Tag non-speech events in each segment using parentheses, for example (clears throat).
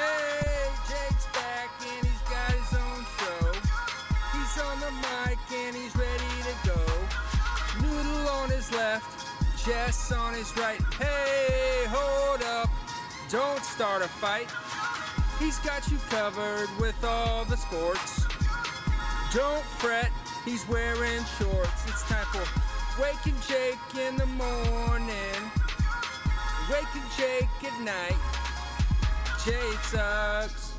Hey, Jake's back and he's got his own show. He's on the mic and he's ready to go. Noodle on his left, Jess on his right. Hey, hold up, don't start a fight. He's got you covered with all the sports. Don't fret, he's wearing shorts. It's time for Waking Jake in the morning, Waking Jake at night. Jake sucks.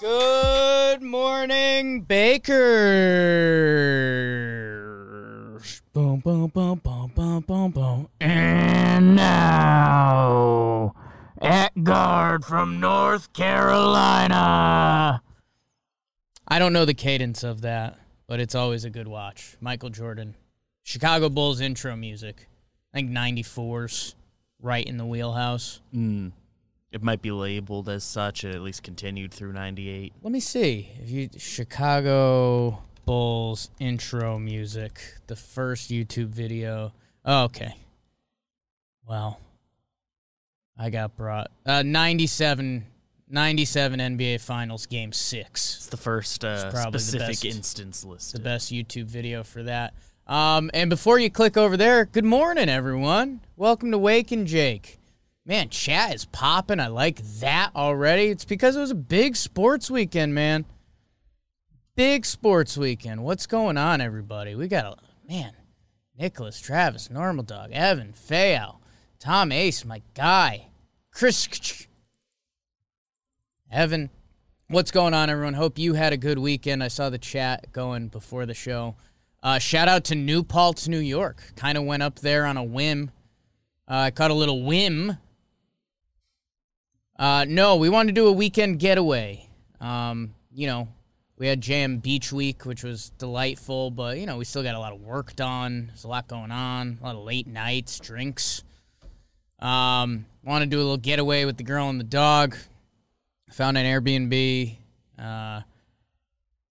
Good morning, Baker. Boom, boom, boom, boom, boom, boom, boom. And now, at guard from North Carolina. I don't know the cadence of that, but it's always a good watch. Michael Jordan, Chicago Bulls intro music. I think 94's right in the wheelhouse. Mm. It might be labeled as such. It at least continued through '98. Let me see. If you Chicago Bulls intro music, the first YouTube video. Oh, okay. Well, I got brought uh 97 97 NBA Finals game 6. It's the first uh, probably the specific best- instance list. The best YouTube video for that. Um and before you click over there, good morning everyone. Welcome to Wake and Jake. Man, chat is popping. I like that already. It's because it was a big sports weekend, man. Big sports weekend. What's going on, everybody? We got a man. Nicholas, Travis, Normal Dog, Evan, Fayal, Tom Ace, my guy, Chris, Evan. What's going on, everyone? Hope you had a good weekend. I saw the chat going before the show. Uh, shout out to New Paltz, New York. Kind of went up there on a whim. Uh, I caught a little whim. Uh, no, we wanted to do a weekend getaway. Um, you know, we had Jam Beach Week, which was delightful, but you know, we still got a lot of work done. There's a lot going on, a lot of late nights, drinks. Um, want to do a little getaway with the girl and the dog. Found an Airbnb uh,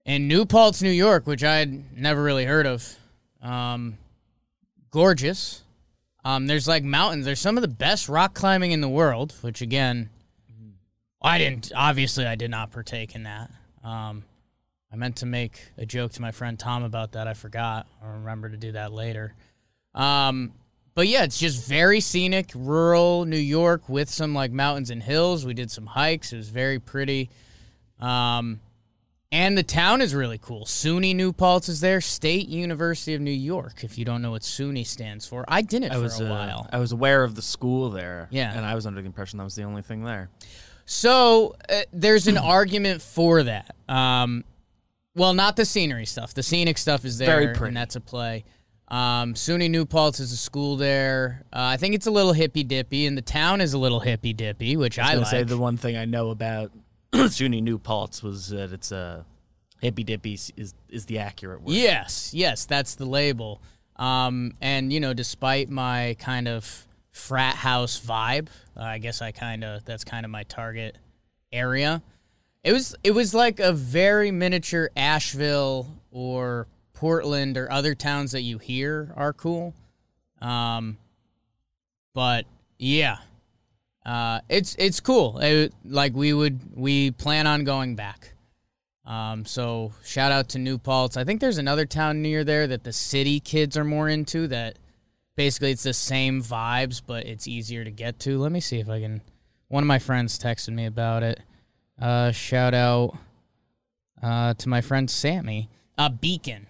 in New Paltz, New York, which I had never really heard of. Um, gorgeous. Um, there's like mountains. There's some of the best rock climbing in the world, which again, I didn't. Obviously, I did not partake in that. Um, I meant to make a joke to my friend Tom about that. I forgot. I'll remember to do that later. Um, but yeah, it's just very scenic, rural New York with some like mountains and hills. We did some hikes. It was very pretty. Um, and the town is really cool. SUNY New Paltz is there. State University of New York. If you don't know what SUNY stands for, I didn't I for was a uh, while. I was aware of the school there. Yeah. and I was under the impression that was the only thing there. So uh, there's an (clears throat) argument for that. Um, well, not the scenery stuff. The scenic stuff is there, Very pretty. and that's a play. Um, SUNY New Paltz is a school there. Uh, I think it's a little hippy dippy, and the town is a little hippy dippy, which I, I like. say the one thing I know about (clears throat) SUNY New Paltz was that it's a hippy dippy is is the accurate word. Yes, yes, that's the label. Um, and you know, despite my kind of frat house vibe, uh, I guess I kind of that's kind of my target area. It was it was like a very miniature Asheville or Portland or other towns that you hear are cool. Um, but yeah, uh, it's it's cool. It- like we would we plan on going back. Um, so shout out to New Paltz. I think there's another town near there that the city kids are more into. That basically it's the same vibes, but it's easier to get to. Let me see if I can. One of my friends texted me about it. Uh, shout out uh, to my friend Sammy. Uh, Beacon.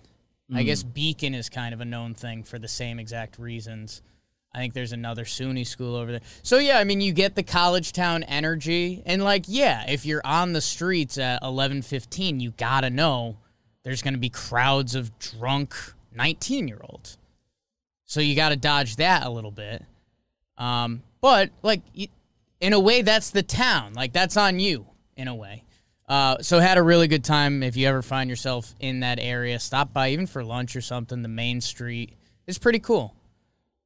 I guess Beacon is kind of a known thing for the same exact reasons. I think there's another SUNY school over there. So yeah, I mean, you get the college town energy, and like, yeah, if you're on the streets at 11:15, you gotta know there's gonna be crowds of drunk 19 year olds. So you gotta dodge that a little bit. Um, but like, in a way, that's the town. Like that's on you in a way. Uh, so had a really good time. If you ever find yourself in that area, stop by even for lunch or something. The main street is pretty cool.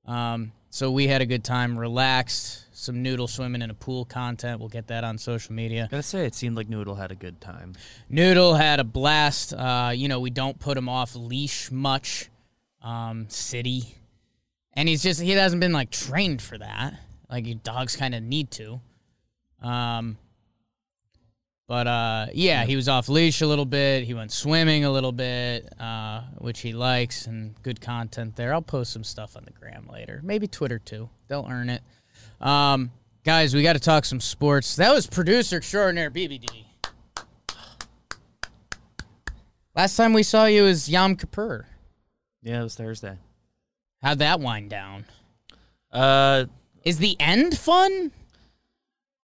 Um, so we had a good time, relaxed, some noodle swimming in a pool content. We'll get that on social media. Gotta say, it seemed like Noodle had a good time. Noodle had a blast. Uh, you know, we don't put him off leash much. um, city, and he's just he hasn't been like trained for that. Like your dogs kind of need to. Um, but uh, yeah, he was off leash a little bit. He went swimming a little bit, uh, which he likes, and good content there. I'll post some stuff on the gram later, maybe Twitter too. They'll earn it. Um, guys, we got to talk some sports. That was producer extraordinaire BBD. Last time we saw you was Yom Kippur. Yeah, it was Thursday. How'd that wind down? Uh, Is the end fun?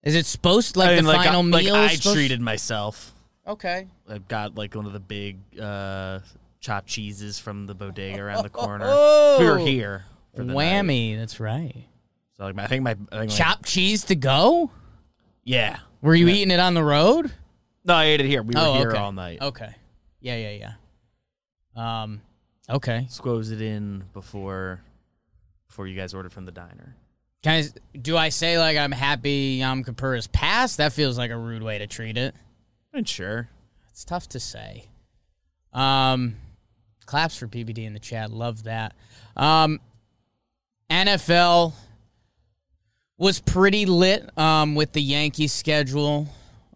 Is it supposed like I mean, the like, final I, like meal? I supposed- treated myself. Okay. I got like one of the big uh, chopped cheeses from the bodega around the corner. Oh, we were here for the night. Whammy. That's right. So like, I think my I think my, Chopped cheese to go? Yeah. Were you Yeah. eating it on the road? No, I ate it here. We were oh, here okay. all night. Okay. Yeah, yeah, yeah. Um, okay. Squoze it in before before you guys ordered from the diner. Can I, do I say like I'm happy Yom Kippur is past? That feels like a rude way to treat it. And sure. It's tough to say. Um, claps for PBD in the chat. Love that. Um, NFL was pretty lit um, with the Yankees schedule.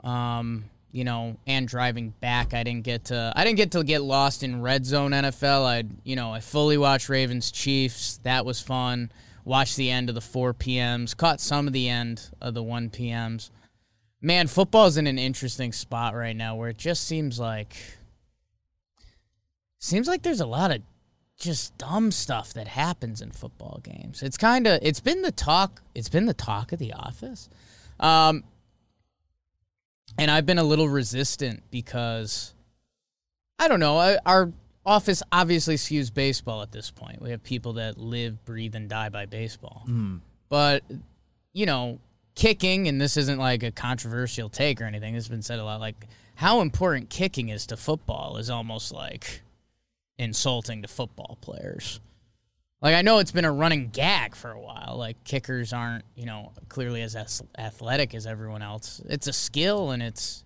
Um, you know, and driving back, I didn't get to. I didn't get to get lost in red zone NFL. I, you know, I fully watched Ravens Chiefs. That was fun. Watched the end of the 4 p.m.s. Caught some of the end of the 1 p.m.s. Man, football's in an interesting spot right now where it just seems like seems like there's a lot of just dumb stuff that happens in football games. It's kind of it's been the talk it's been the talk of the office. Um and I've been a little resistant because I don't know, our office obviously skews baseball at this point. We have people that live, breathe and die by baseball. Hmm. But you know, kicking, and this isn't like a controversial take or anything, it's been said a lot, like how important kicking is to football is almost like insulting to football players. Like I know it's been a running gag for a while. Like kickers aren't, you know, clearly as athletic as everyone else. It's a skill and it's,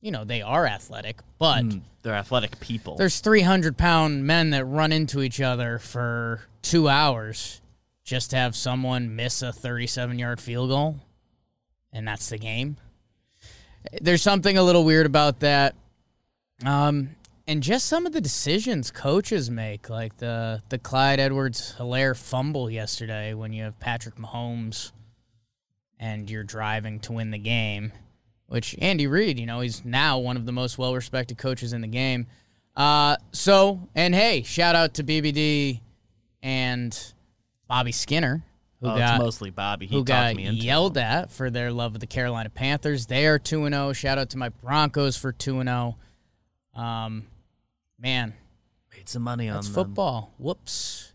you know, they are athletic, but Mm, they're athletic people. there's 300 pound men that run into each other for two hours just to have someone miss a 37 yard field goal, and that's the game. There's something a little weird about that. Um, and just some of the decisions coaches make, like the the Clyde Edwards Helaire fumble yesterday when you have Patrick Mahomes and you're driving to win the game, which Andy Reid, you know, he's now one of the most well respected coaches in the game. Uh, so, and hey, shout out to BBD and Bobby Skinner, who oh, got it's mostly Bobby. He who talked got me into yelled it. at for their love of the Carolina Panthers. They are 2 and 0. Shout out to my Broncos for 2 and 0. Um man, Made some money that's on them. football. Whoops.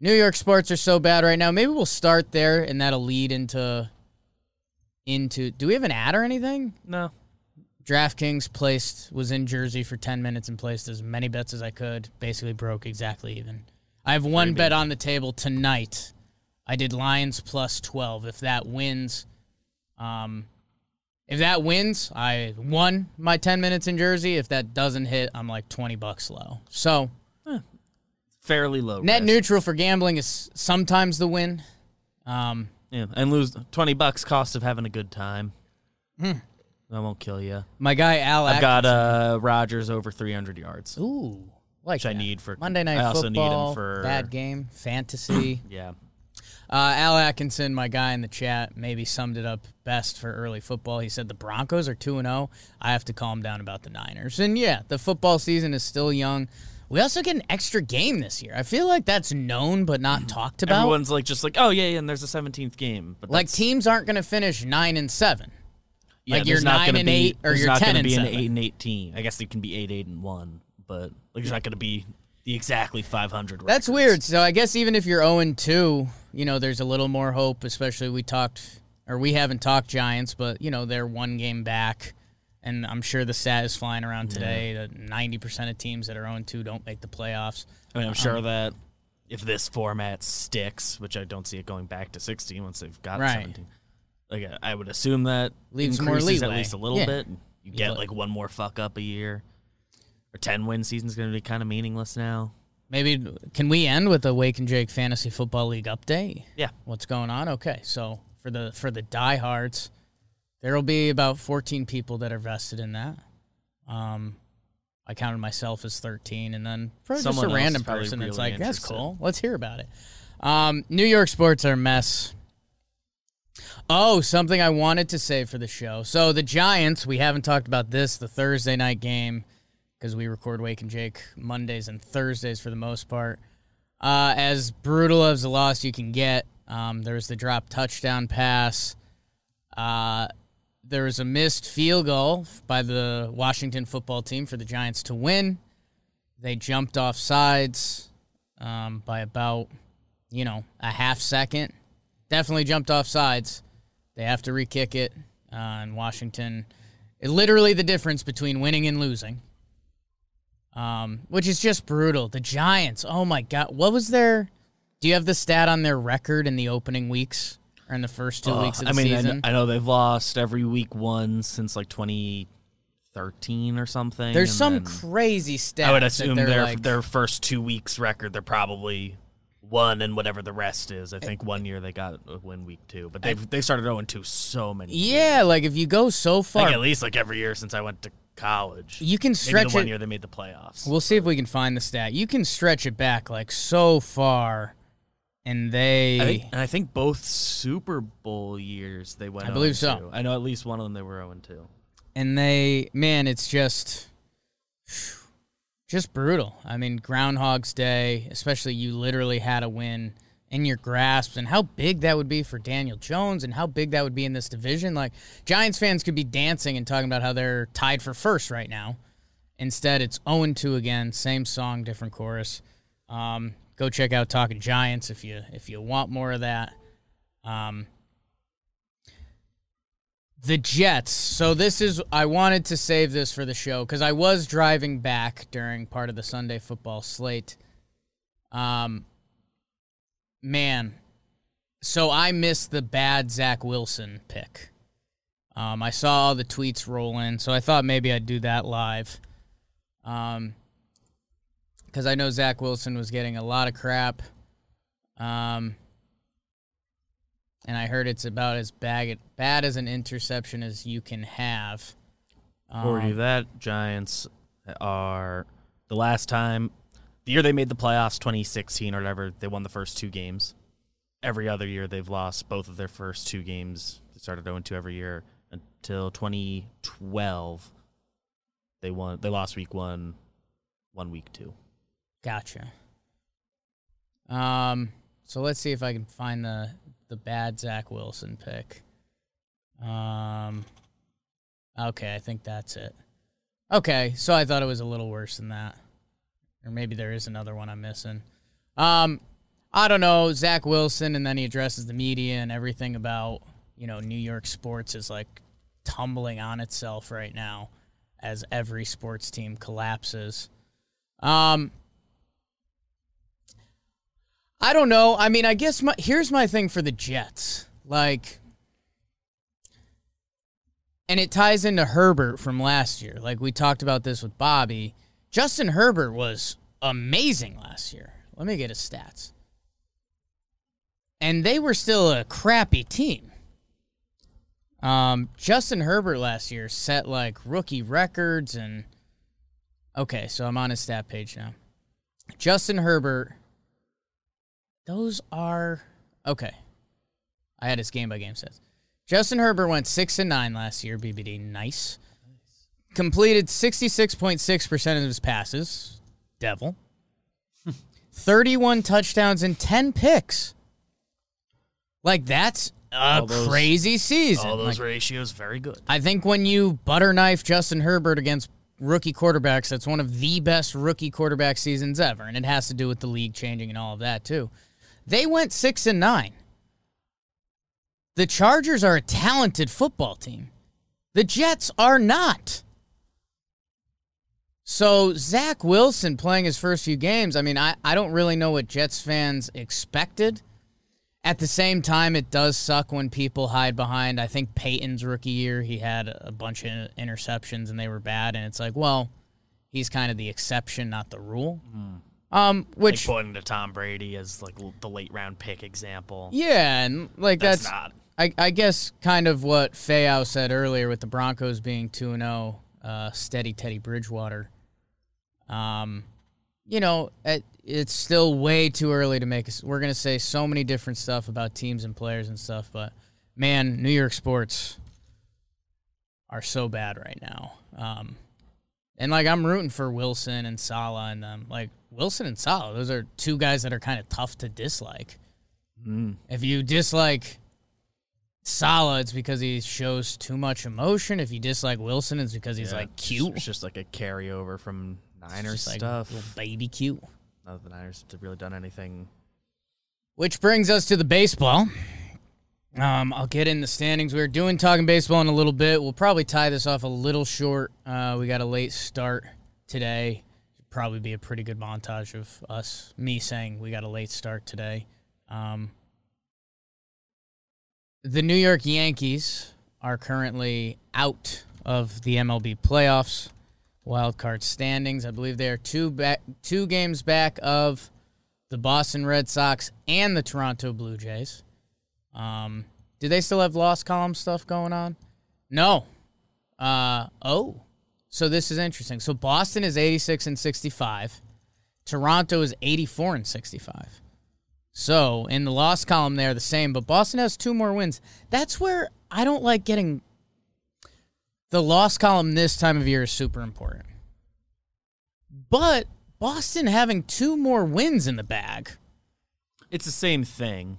New York sports are so bad right now. Maybe we'll start there and that'll lead into into Do we have an ad or anything? No. DraftKings placed was in Jersey for 10 minutes and placed as many bets as I could. Basically broke exactly even. I have one bet on the table tonight. I did Lions plus 12. If that wins, um, if that wins, I won my 10 minutes in Jersey. If that doesn't hit, I'm like 20 bucks low. So Fairly low. net risk. neutral for gambling is sometimes the win. Um, Yeah, and lose twenty bucks cost of having a good time. Hmm. That won't kill you. my guy Al. I've got uh Rodgers over three hundred yards. Ooh, like which I need for- Monday Night I also need him Football. for- bad game fantasy. (coughs) Yeah. Uh, Al Atkinson, my guy in the chat, maybe summed it up best for early football. He said the Broncos are 2 and 0. I have to calm down about the Niners. And yeah, the football season is still young. We also get an extra game this year. I feel like that's known but not mm-hmm. talked about. Everyone's like just like, oh yeah, yeah, and there's a seventeenth game. But like teams aren't going to finish 9 and 7. yeah, like, you're nine and be, eight, or you're not 10 gonna and be an eight and eighteen. I guess it can be eight, eight and one, but like there's not gonna be the exactly five hundred. That's weird. So I guess even if you're 0 and 2, you know, there's a little more hope, especially we talked or we haven't talked Giants, but you know, they're one game back. And I'm sure the stat is flying around today that 90% of teams that are 0 2 don't make the playoffs. I mean, I'm sure um, that if this format sticks, which I don't see it going back to 16 once they've got Right. 17, like I- would assume that Leaves more increases at least a little Yeah. bit. You get like one more fuck up a year. Or 10 win season's going to be kind of meaningless now. maybe can we end with a Wake and Jake Fantasy Football League update? Yeah. What's going on? Okay, so for the for the diehards, there will be about 14 people that are vested in that. Um, I counted myself as 13, and then probably Someone just a random person that's like, "That's cool. Let's hear about it." Um, New York sports are a mess. Oh, something I wanted to say for the show. So the Giants, we haven't talked about this, the Thursday night game, because we record Wake and Jake Mondays and Thursdays for the most part. Uh, as brutal as a loss you can get, um, there was the drop touchdown pass. Uh, there was a missed field goal by the Washington football team for the Giants to win. They jumped off sides um, by about, you know, a half second. Definitely jumped off sides. They have to re-kick it. Uh, and Washington, it, literally the difference between winning and losing, um, which is just brutal. The Giants, oh my God, what was their? Do you have the stat on their record in the opening weeks or in the first two Uh, weeks of the I mean, I season? kn- I know they've lost every week one since like 2013 or something. There's some crazy stat. I would assume their like, their first two weeks record, they're probably one and whatever the rest is. I think one year they got a win week two, but they've they started 0 2 so many. years. yeah, like if you go so far, at least like every year since I went to college. you can Maybe stretch the one it. year they made the playoffs. We'll see if we can find the stat. You can stretch it back like so far, and they. I think, and I think both Super Bowl years they went. I believe 0 so. I know at least one of them they were 0 2. and they man it's just just brutal i mean groundhog's day especially you literally had a win in your grasp and how big that would be for daniel jones and how big that would be in this division like giants fans could be dancing and talking about how they're tied for first right now instead it's 0-2 again same song different chorus um, go check out talking giants if you if you want more of that um, the Jets. So this is I wanted to save this for the show because I was driving back during part of the Sunday football slate. Um, man, so I missed the bad Zach Wilson pick. Um, I saw all the tweets roll in, so I thought maybe I'd do that live. Um, because I know Zach Wilson was getting a lot of crap. Um, and I heard it's about as bad, bad as an interception as you can have. Um, that, Giants are the last time the year they made the playoffs, 2016 or whatever. They won the first two games. Every other year, they've lost both of their first two games. They started 0 2 every year until 2012. They won. They lost week one, won week two. Gotcha. Um, so let's see if I can find the the bad Zach Wilson pick. Um, okay, I think that's it. Okay, so I thought it was a little worse than that, or maybe there is another one I'm missing. Um, I don't know Zach Wilson, and then he addresses the media and everything about you know New York sports is like tumbling on itself right now as every sports team collapses. Um, I don't know. I mean, I guess my here's my thing for the Jets. Like and it ties into Herbert from last year. Like we talked about this with Bobby. Justin Herbert was amazing last year. Let me get his stats. And they were still a crappy team. Um, Justin Herbert last year set like rookie records and okay, so I'm on his stat page now. Justin Herbert those are okay. I had his game by game stats. Justin Herbert went six and nine last year. BBD, nice. Completed sixty six point six percent of his passes. Devil. (laughs) Thirty one touchdowns and ten picks. Like that's a those- crazy season. All those Like, ratios very good. I think when you butter knife Justin Herbert against rookie quarterbacks, that's one of the best rookie quarterback seasons ever, and it has to do with the league changing and all of that too. They went six and nine. The Chargers are a talented football team. The Jets are not. So Zach Wilson playing his first few games, I mean, I, I don't really know what Jets fans expected. At the same time, it does suck when people hide behind. I think Peyton's rookie year, he had a bunch of interceptions and they were bad. And it's like, well, he's kind of the exception, not the rule. Hmm. Um, Like which pointing to Tom Brady as like l- the late round pick example. yeah, and like that's, that's, not. I, I guess kind of what Fayao said earlier with the Broncos being two and zero, uh, steady Teddy Bridgewater. Um, you know, it, it's still way too early to make. us. We're gonna say so many different stuff about teams and players and stuff, but man, New York sports are so bad right now. Um, and like I'm rooting for Wilson and Salah and them. Like Wilson and Salah, those are two guys that are kind of tough to dislike. Mm. If you dislike Salah, it's because he shows too much emotion. If you dislike Wilson, it's because he's Yeah, like cute. It's just like a carryover from Niners like stuff. little baby cute. Not that the Niners have really done anything. Which brings us to the baseball. Um, I'll get in the standings. We are doing talking baseball in a little bit. We'll probably tie this off a little short. Uh, we got a late start today. Probably be a pretty good montage of us, me saying we got a late start today. Um, the New York Yankees are currently out of the MLB playoffs, wild card standings. I believe they are two back, two games back of the Boston Red Sox and the Toronto Blue Jays. Um, do they still have lost column stuff going on? No. Uh oh. So this is interesting. So Boston is 86 and 65. Toronto is 84 and 65. So in the loss column, they're the same, but Boston has two more wins. That's where I don't like getting the loss column this time of year is super important. But Boston having two more wins in the bag. It's the same thing.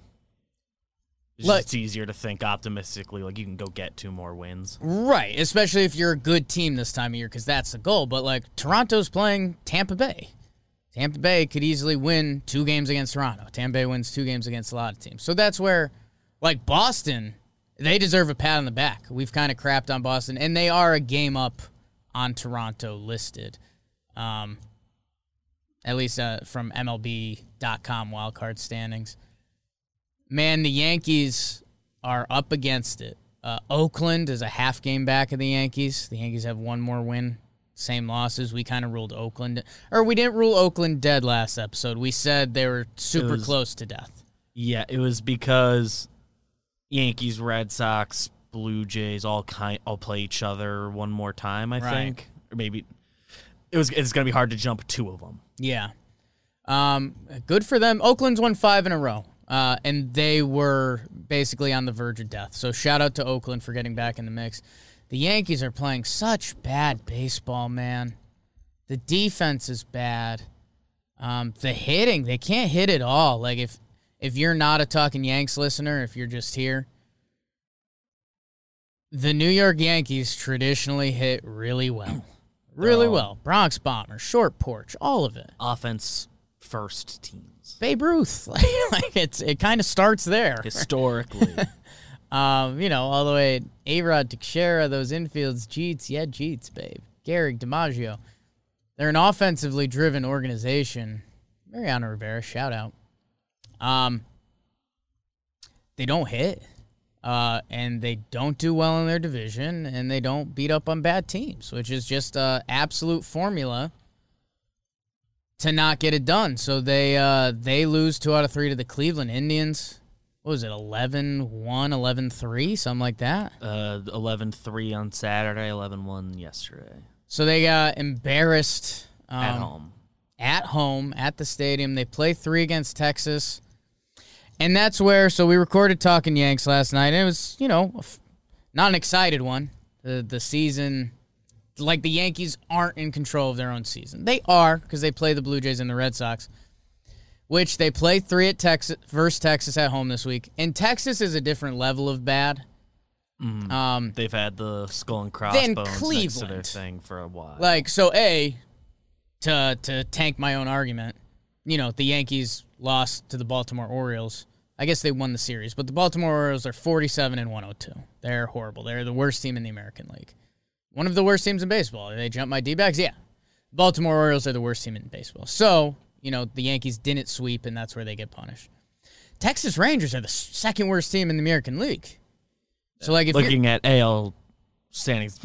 It's Like- just easier to think optimistically. Like you can go get two more wins. Right, especially if you're a good team this time of year, because that's the goal. But like Toronto's playing Tampa Bay. Tampa Bay could easily win two games against Toronto. Tampa Bay wins two games against a lot of teams. So that's where, like Boston, they deserve a pat on the back. We've kind of crapped on Boston, and they are a game up on Toronto listed. Um, at least uh, from MLB.com wildcard standings. Man, the Yankees are up against it. Uh, Oakland is a half game back of the Yankees. The Yankees have one more win, same losses. We kind of ruled Oakland, or we didn't rule Oakland dead last episode. We said they were super was- close to death. Yeah, it was because Yankees, Red Sox, Blue Jays all kind all play each other one more time. I Right. think, or maybe it was. It's gonna be hard to jump two of them. Yeah. Um, good for them. Oakland's won five in a row. Uh, and they were basically on the verge of death. So shout out to Oakland for getting back in the mix. The Yankees are playing such bad baseball, man. The defense is bad. Um, the hitting, they can't hit at all. Like if if you're not a talking Yanks listener, if you're just here, the New York Yankees traditionally hit really well. Really Oh. well. Bronx Bomber, short porch, all of it. Offense first teams Babe Ruth. Like, (laughs) like it's it kind of starts there. historically. (laughs) Um, you know, all the way A Rod Teixeira, those infields, Jeets, yeah, Jeets, babe. Gehrig, DiMaggio. They're an offensively driven organization. Mariano Rivera, shout out. Um, they don't hit, uh, and they don't do well in their division, and they don't beat up on bad teams, which is just a absolute formula to not get it done. So they uh, they lose two out of three to the Cleveland Indians. What was it, 11 1, 11 3, something like that? uh, 11-3 on Saturday, 11-1 yesterday So they got embarrassed um, at home. At home, at the stadium. They play three against Texas. And that's where, so we recorded Talking Yanks last night, and it was, you know, not an excited one. The, the season, like the Yankees aren't in control of their own season. They are, because they play the Blue Jays and the Red Sox, which they play three at Texas, versus Texas at home this week. And Texas is a different level of bad. Um, They've had the skull and crossbones next to their thing for a while. Like so, a to to tank my own argument. You know, the Yankees lost to the Baltimore Orioles. I guess they won the series, but the Baltimore Orioles are 47 and 102. They're horrible. They're the worst team in the American League. One of the worst teams in baseball. They jump my D-backs? Yeah. Baltimore Orioles are the worst team in baseball. So, you know, the Yankees didn't sweep, and that's where they get punished. Texas Rangers are the second worst team in the American League. So, like, if you're, Looking at AL standings,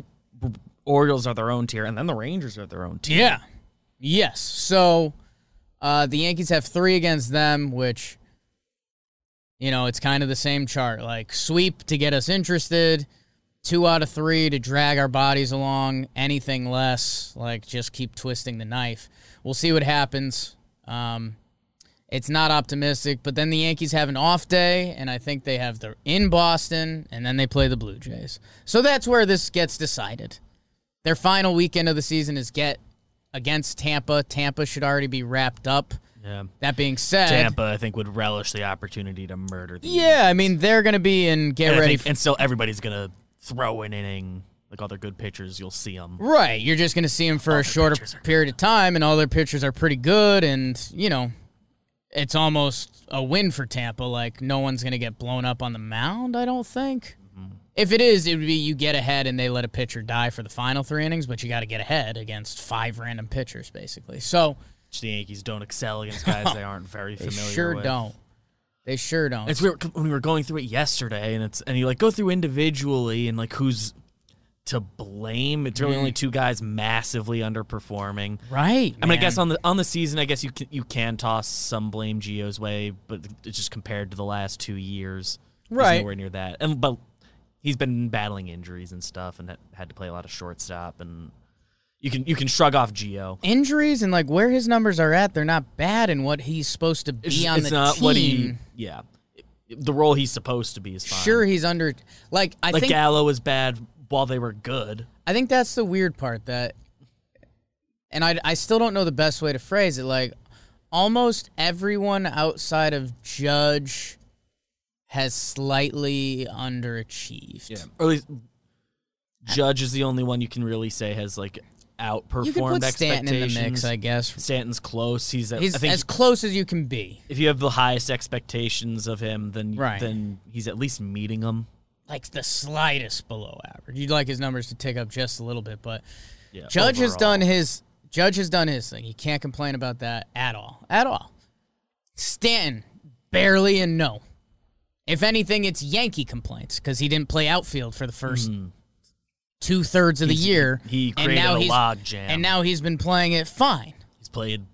Orioles are their own tier, and then the Rangers are their own tier. Yeah. Yes. So, Uh, the Yankees have three against them, which, you know, it's kind of the same chart. Like sweep to get us interested, two out of three to drag our bodies along. Anything less, like just keep twisting the knife. We'll see what happens. Um, it's not optimistic, but then the Yankees have an off day, and I think they have the in Boston, and then they play the Blue Jays. So that's where this gets decided. Their final weekend of the season is get against Tampa. Tampa should already be wrapped up. Yeah. That being said, Tampa, I think, would relish the opportunity to murder the yeah, I mean they're going to be in get and ready. think- and still everybody's gonna throw an inning. Like all their good pitchers, you'll see them. Right, you're just going to see them for All a shorter period of time, and all their pitchers are pretty good, and you know, it's almost a win for Tampa. Like no one's going to get blown up on the mound. I don't think. Mm-hmm. If it is, it would be you get ahead and they let a pitcher die for the final three innings, but you got to get ahead against five random pitchers, basically. So The Yankees don't excel against (laughs) guys they aren't very they familiar sure with. don't. They sure don't. It's weird when we were going through it yesterday, and it's and you like go through individually and like who's to blame. It's really Mm. only two guys massively underperforming. right. I mean, I guess on the on the season, I guess you can, you can toss some blame Gio's way, but it's just compared to the last two years, he's Right. nowhere near that. And but he's been battling injuries and stuff, and had to play a lot of shortstop. And you can you can shrug off Gio. injuries and like where his numbers are at, they're not bad in what he's supposed to be It's, on it's the not team. what he yeah. The role he's supposed to be is fine. Sure, he's under. Like I like think Gallo was bad while they were good. I think that's the weird part that, and I I still don't know the best way to phrase it. Like almost everyone outside of Judge has slightly underachieved. Yeah, Or at least Judge is the only one you can really say has like outperformed You can put expectations. Stanton in the mix, I guess. Stanton's close. He's, at, He's I think as close as you can be. if you have the highest expectations of him, then Right. then he's at least meeting them. Like the slightest below average. You'd like his numbers to tick up just a little bit, but Yeah, Judge has done his Judge has done his thing. He can't complain about that at all. At all. Stanton, barely and no. If anything, it's Yankee complaints because he didn't play outfield for the first hmm. Two thirds of the. Year. he and created now a he's, log jam. And now he's been playing it fine. He's played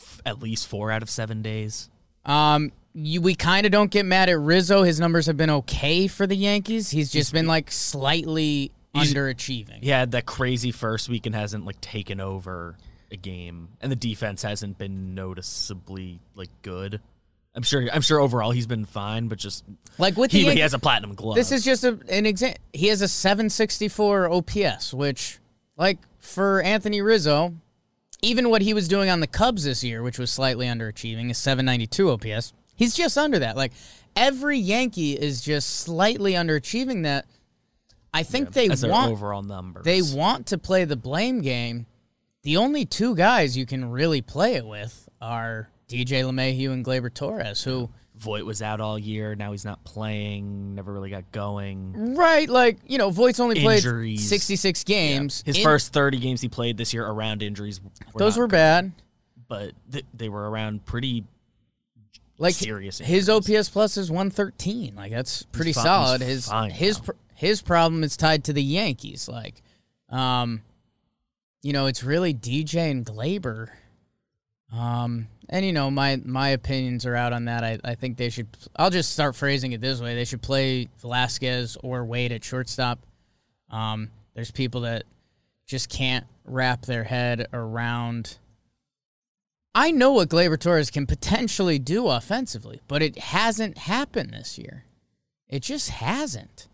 f- at least four out of seven days. Um, you, we kind of don't get mad at Rizzo. His numbers have been okay for the Yankees. He's just been like slightly underachieving. He had that crazy first week and hasn't like taken over a game, and the defense hasn't been noticeably like good. I'm sure. I'm sure overall he's been fine, but just Like with the he, he has a platinum glove. This is just a, an example. He has a 764 OPS, which, like, for Anthony Rizzo, even what he was doing on the Cubs this year, which was slightly underachieving, is 792 OPS. He's just under that. Like, every Yankee is just slightly underachieving that. I think they as their want overall numbers. they want to play the blame game. The only two guys you can really play it with are DJ LeMahieu and Gleyber Torres, who. Voit was out all year. Now he's not playing. Never really got going. Right, like you know, Voit's only played Injuries. sixty-six games. His In- first 30 games he played this year around injuries. Were those not were bad. but th- they were around pretty. Like serious his. OPS plus is one thirteen. Like that's pretty fi- solid. he's His fine his now. pr- his problem is tied to the Yankees. Like, um, you know, it's really DJ and Gleyber. Um, and you know, my my opinions are out on that. I, I think they should. I'll just start phrasing it this way: they should play Velazquez or Wade at shortstop. Um, there's people that just can't wrap their head around. I know what Gleyber Torres can potentially do offensively, but it hasn't happened this year. It just hasn't.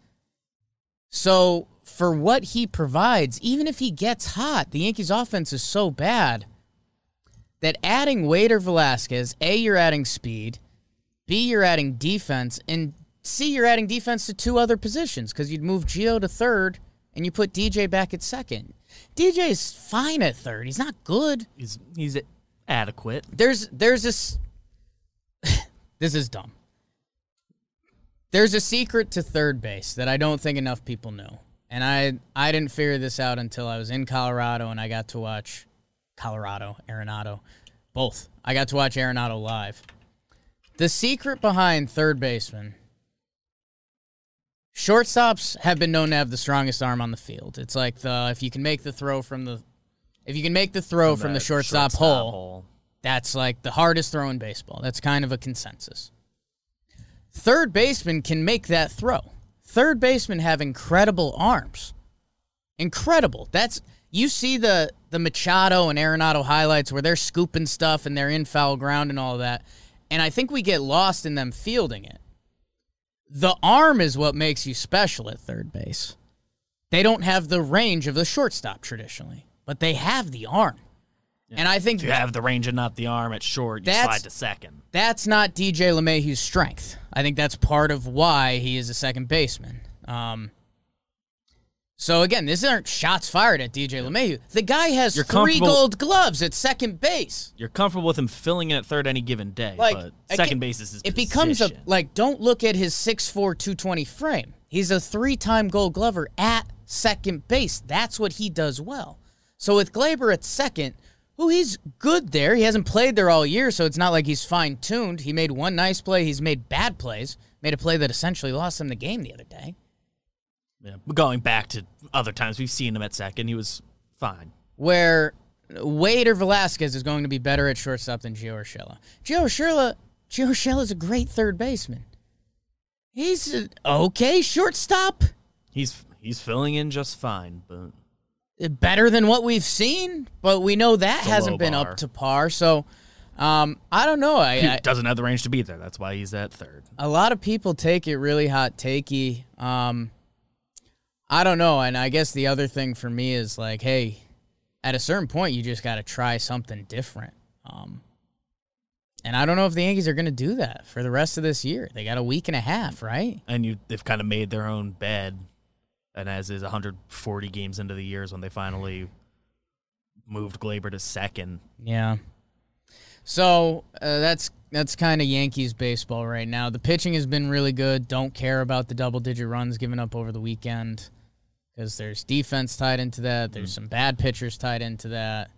So, for what he provides, even if he gets hot, the Yankees' offense is so bad that adding Wade or Velazquez, A, you're adding speed, B, you're adding defense, and C, you're adding defense to two other positions because you'd move Gio to third and you put DJ back at second. DJ is fine at third. He's not good. He's he's adequate. There's there's this (laughs) this is dumb. There's a secret to third base that I don't think enough people know. And I I didn't figure this out until I was in Colorado and I got to watch Colorado, Arenado, both. I got to watch Arenado live. The secret behind third baseman Shortstops have been known to have the strongest arm on the field. It's like the if you can make the throw from the if you can make the throw from, the, shortstop, hole, That's like the hardest throw in baseball. That's kind of a consensus. Third baseman can make that throw. Third baseman have incredible arms. Incredible. That's you see the the Machado and Arenado highlights where they're scooping stuff and they're in foul ground and all that. And I think we get lost in them fielding it. The arm is what makes you special at third base. They don't have the range of the shortstop traditionally, but they have the arm. And I think If you have the range and not the arm at short, you That's- slide to second. that's not DJ LeMahieu's strength. I think that's part of why he is a second baseman. Um, so again, these aren't shots fired at DJ LeMahieu. The guy has You're three gold gloves at second base. You're comfortable with him filling in at third any given day, Like but second base is his It becomes a like. Don't look at his 6'4", 220 frame. He's a three-time Gold Glover at second base. That's what he does well. So with Gleyber at second, who he's good there. He hasn't played there all year, so it's not like he's fine-tuned. He made one nice play. He's made bad plays. Made a play that essentially lost him the game the other day. Yeah. Going back to other times we've seen him at second, he was fine. Where Wade or Velazquez is going to be better at shortstop than Gio Urshela. Gio Urshela, Gio Urshela is a great third baseman. He's an okay shortstop. He's he's filling in just fine, but better than what we've seen, but we know that hasn't been bar. up to par. So um, I don't know. I, he doesn't have the range to be there. That's why he's at third. a lot of people take it really hot takey. Um, I don't know, and I guess the other thing for me is like, hey, at a certain point, you just got to try something different. Um, and I don't know if the Yankees are going to do that for the rest of this year. They got a week and a half, right? And you they've kind of made their own bed. And as is 140 games into the years when they finally moved Gleyber to second. Yeah. So uh, that's that's kind of Yankees baseball right now. The pitching has been really good. Don't care about the double digit runs given up over the weekend because there's defense tied into that. There's some bad pitchers tied into that.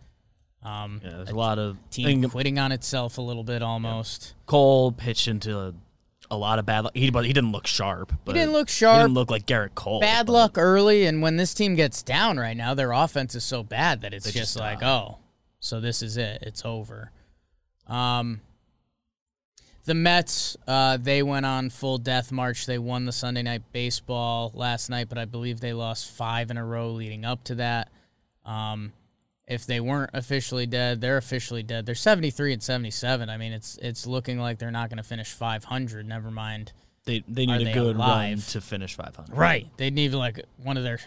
Um, Yeah, there's a lot of team and quitting on itself a little bit almost. Cole pitched into a, a lot of bad luck. He but he didn't look sharp. But didn't look sharp. He didn't look like Gerrit Cole. Bad luck early, and when this team gets down right now, their offense is so bad that it's just just like, oh, so this is it. It's over. Um, the Mets, uh, they went on full death march. They won the Sunday night baseball last night, but I believe they lost five in a row leading up to that. Um, if they weren't officially dead, they're officially dead. They're 73 and 77. I mean, it's it's looking like they're not going to finish 500. Never mind. They they need a they good run to finish 500. Right. They'd need like one of their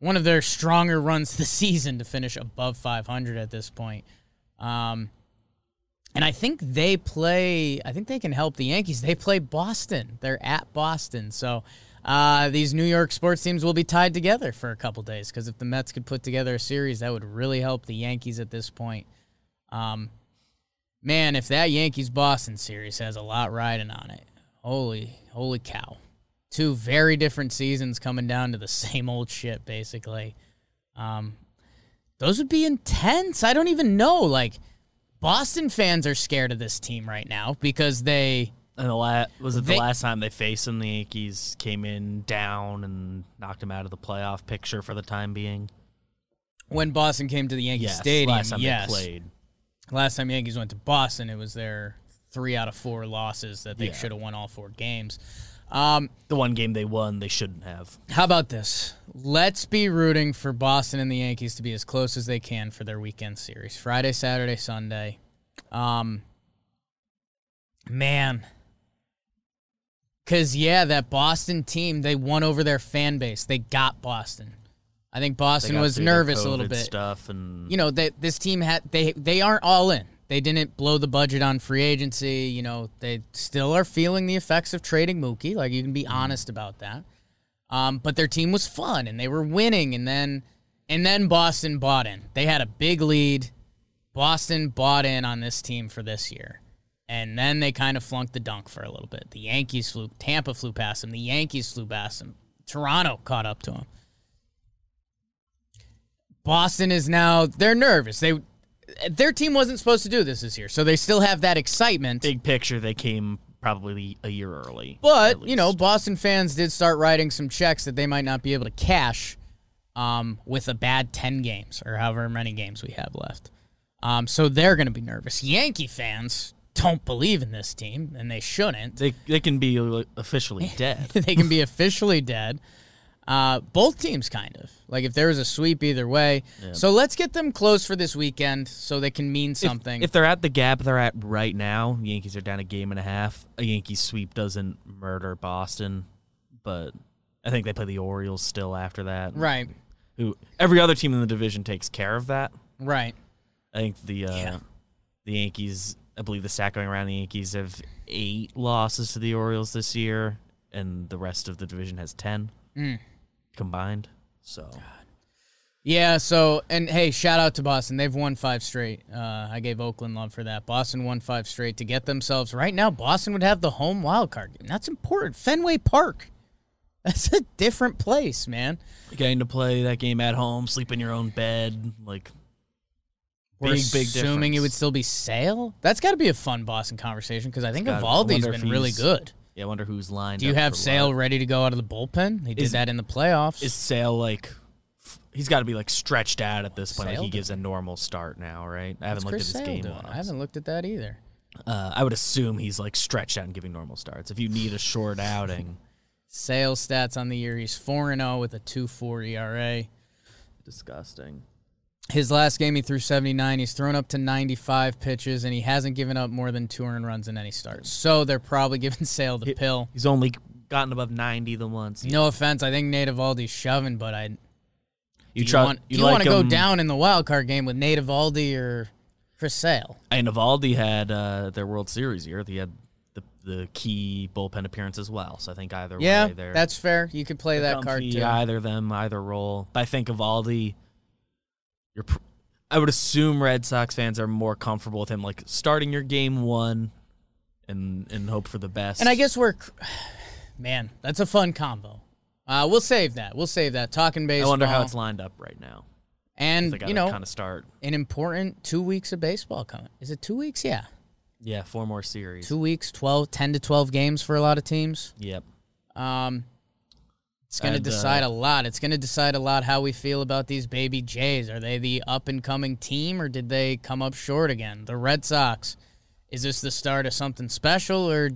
one of their stronger runs (laughs) this season to finish above 500 at this point. Um, and I think they play. I think they can help the Yankees. They play Boston. They're at Boston, so uh, these New York sports teams will be tied together for a couple days. Because if the Mets could put together a series, that would really help the Yankees at this point. Um, man, if that Yankees Boston series has a lot riding on it, holy holy cow! Two very different seasons coming down to the (laughs) same old shit, basically. Um, those would be intense. I don't even know. Like, Boston fans are scared of this team right now because they. And the la- was it the They- last time they faced them? The Yankees came in down and knocked them out of the playoff picture for the time being. When Boston came to the Yankee Yes, Stadium, last time yes. they played. Last time Yankees went to Boston, it was their three out of four losses that they Yeah. should have won all four games. Um, The one game they won, they shouldn't have. how about this? Let's be rooting for Boston and the Yankees to be as close as they can for their weekend series. Friday, Saturday, Sunday. Um man. Cause yeah, that Boston team, they won over their fan base. They got Boston. I think Boston was nervous a little bit. Stuff and you know that this team had they they aren't all in. They didn't blow the budget on free agency. You know they still are feeling the effects of trading Mookie. Like you can be honest about that. Um, but their team was fun and they were winning. And then and then Boston bought in. They had a big lead. Boston bought in on this team for this year. And then they kind of flunked the dunk for a little bit. The Yankees flew, Tampa flew past them. The Yankees flew past them. Toronto caught up to them. Boston is now they're nervous. They their team wasn't supposed to do this this year, so they still have that excitement. big picture, they came probably a year early. But you know. Boston fans did start writing some checks that they might not be able to cash um, with a bad ten games or however many games we have left. Um, so they're going to be nervous. Yankee fans don't believe in this team, and they shouldn't. They they can be officially (laughs) dead. they can be officially dead. Uh, both teams, kind of like if there was a sweep either way. So let's get them close for this weekend, so they can mean something. If, they're at the gap they're at right now, Yankees are down a game and a half. A Yankee sweep doesn't murder Boston, but I think they play the Orioles still after that. right, Who every other team in the division takes care of that. right. I think the uh, Yeah. the Yankees. I believe the stat going around the Yankees have eight losses to the Orioles this year, and the rest of the division has ten Mm. Combined. So Yeah. So and hey, shout out to Boston. They've won five straight. Uh, I gave Oakland love for that. Boston won five straight to get themselves right now. Boston would have the home wild card game. That's important. Fenway Park. (laughs) That's a different place, man. getting to play that game at home, sleep in your own bed, like We're big big assuming it would still be Sale. That's got to be a fun Boston conversation because I think gotta- I Eovaldi's wonder if been really good. Yeah, I wonder who's lined. Do you have Sale what. ready to go out of the bullpen? He did Is- that in the playoffs. Is Sale like? He's got to be like stretched out at this point. Like he gives a normal start now, right? I haven't looked Chris at his Sale game. I haven't looked at that either. Uh, I would assume he's like stretched out and giving normal starts. If you need a short (laughs) outing, Sale stats on the year: he's four and zero with a two four ERA. disgusting. His last game, he threw 79. He's thrown up to 95 pitches, and he hasn't given up more than two earned runs in any starts. So they're probably (laughs) giving Sale the He- pill. He's only gotten above ninety the once. No offense, I think Nate Eovaldi's shoving, but I you you want, you you want to go down in the wild card game with Nate Eovaldi or Chris Sale? And Eovaldi had uh, their World Series year. He had the the key bullpen appearance as well. So I think either Yeah, way, they're that's fair. You could play that card too. Either them, either role. But I think Eovaldi, you're. Pr- I would assume Red Sox fans are more comfortable with him, like starting your game one, and and hope for the best. And I guess we're, (sighs) man, that's a fun combo. Uh, we'll save that. We'll save that. Talking baseball. I wonder how it's lined up right now. and you know kind of start. an important two weeks of baseball coming. Is it two weeks? Yeah, Yeah, four more series. two weeks, 12, 10 to twelve games for a lot of teams. Yep. Um, it's going to uh, decide a lot. It's going to decide a lot how we feel about these baby Jays. Are they the up and coming team, or did they come up short again? The Red Sox. Is this the start of something special, or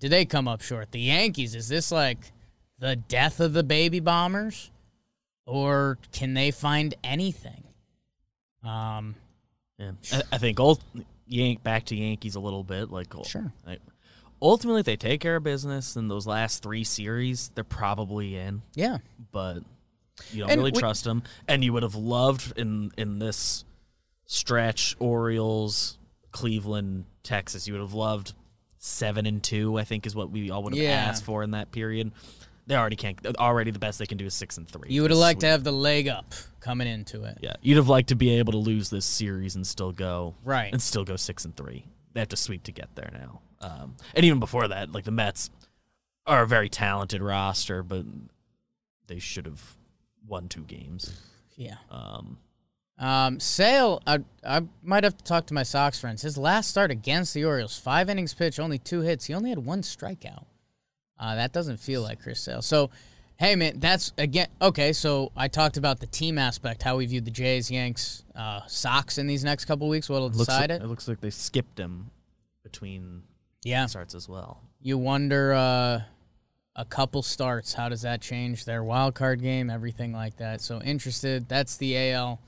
did they come up short? The Yankees. Is this like the death of the baby bombers, or can they find anything? Um, Yeah. I, I think ult- Yank back to Yankees a little bit. Like Sure. I, ultimately, if they take care of business in those last three series, they're probably in. yeah. but you don't And really we- trust them. And you would have loved in in this stretch Orioles, Cleveland, Texas. You would have loved seven and two. I think is what we all would have Yeah. asked for in that period. They already can't. Already the best they can do is six and three. You would have liked to have the leg up coming into it. Yeah, you'd have liked to be able to lose this series and still go Right. and still go six and three. They have to sweep to get there now. Um, and even before that, like the Mets are a very talented roster, but they should have won two games. Yeah. Um, Um, Sale, I, I might have to talk to my Sox friends. His last start against the Orioles, five innings pitched, only two hits. He only had one strikeout. Uh, that doesn't feel like Chris Sale. So, hey, man, that's again okay. So I talked about the team aspect, how we view the Jays, Yanks, uh, Sox in these next couple weeks. What'll decide like, it? looks like they skipped him between Yeah. starts as well. You wonder uh, a couple starts. How does that change their wild card game? Everything like that. So interested. That's the AL.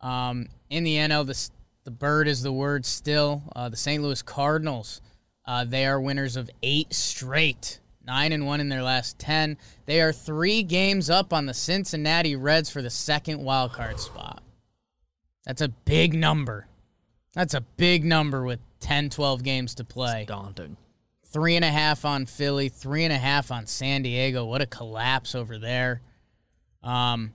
Um, in the NL, the the bird is the word still. Uh, the St. Louis Cardinals. Uh, they are winners of eight straight, nine and one in their last ten. They are three games up on the Cincinnati Reds for the second wild card spot. That's a big number. That's a big number with 10, 12 games to play. Daunting. Three and a half on Philly, three and a half on San Diego. What a collapse over there. Um,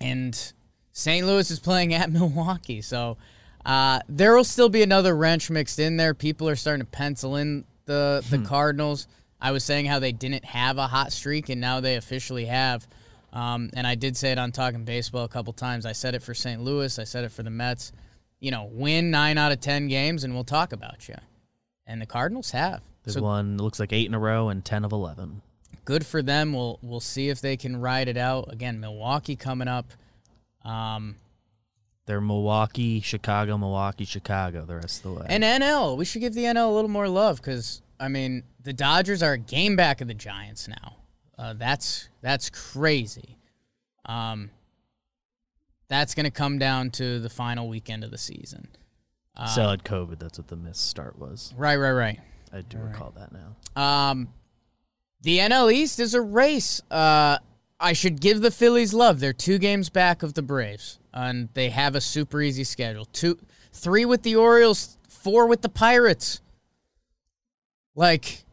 and St. Louis is playing at (laughs) Milwaukee, so uh, there will still be another wrench mixed in there. People are starting to pencil in the the Cardinals. I was saying how they didn't have a hot streak, and now they officially have. Um, and I did say it on Talking Baseball a couple times. I said it for St. Louis. I said it for the Mets. You know, win nine out of ten games, and we'll talk about you. And the Cardinals have. They've So won looks like eight in a row and ten of eleven. good for them. We'll we'll see if they can ride it out. Again, Milwaukee coming up. Um, They're Milwaukee, Chicago, Milwaukee, Chicago the rest of the way. And NL, we should give the NL a little more love because I mean the Dodgers are a game back of the Giants now. Uh, that's that's crazy. Um, that's going to come down to the final weekend of the season. Still had COVID. That's what the missed start was. Right, right, right. I do recall that now. Um, the NL East is a race. Uh, I should give the Phillies love. They're two games back of the Braves, and they have a super easy schedule. Two, three with the Orioles, four with the Pirates. Like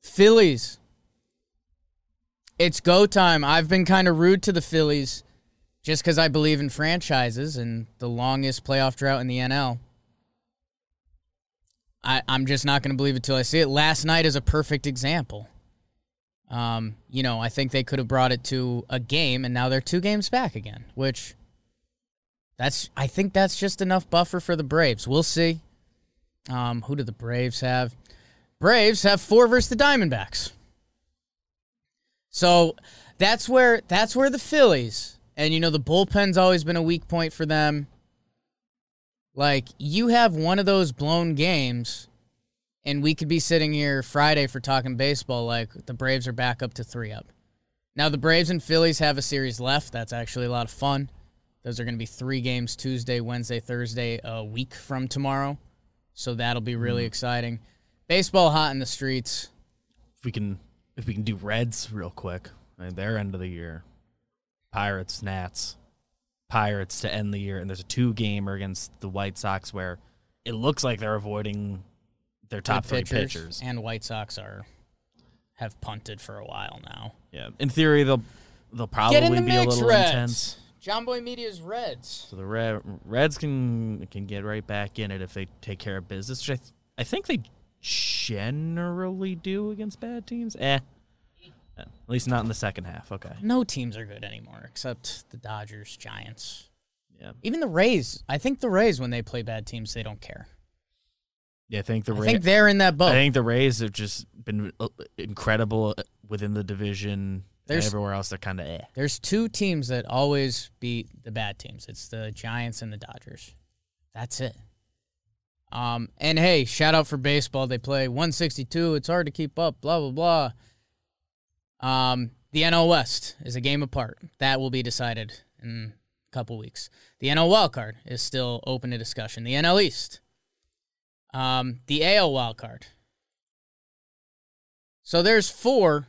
Phillies, it's go time. I've been kind of rude to the Phillies just because I believe in franchises and the longest playoff drought in the NL. I, I'm just not going to believe it till I see it. Last night is a perfect example. Um, you know, I think they could have brought it to a game, and now they're two games back again. Which, that's I think that's just enough buffer for the Braves. We'll see. Um, who do the Braves have? Braves have four versus the Diamondbacks. So that's where that's where the Phillies and you know the bullpen's always been a weak point for them. Like you have one of those blown games, and we could be sitting here Friday for talking baseball. Like the Braves are back up to three up. Now the Braves and Phillies have a series left. That's actually a lot of fun. Those are going to be three games Tuesday, Wednesday, Thursday, a week from tomorrow. So that'll be really mm. exciting. Baseball hot in the streets. If we can, if we can do Reds real quick, I mean, their end of the year, Pirates, Nats, Pirates to end the year, and there's a two gamer against the White Sox where it looks like they're avoiding their top Good three pitchers, pitchers. and White Sox are have punted for a while now. Yeah, in theory they'll they'll probably Get in the be a little Reds. intense. Jomboy Media's Reds. So the Red, Reds can can get right back in it if they take care of business, which I th- I think they generally do against bad teams. Eh. At least not in the second half. Okay. No teams are good anymore except the Dodgers, Giants. Yeah. Even the Rays. I think the Rays, when they play bad teams, they don't care. Yeah, I think the Rays. I Ra- think they're in that boat. I think the Rays have just been uh, incredible within the division. There's- everywhere else they're kind of eh. There's two teams that always beat the bad teams. It's the Giants and the Dodgers. That's it. Um, and hey, shout out for baseball. They play 162. It's hard to keep up. Blah blah blah. Um, the NL West is a game apart. That will be decided in a couple weeks. The NL wild card is still open to discussion. The NL East. Um, the AL wild card. So there's four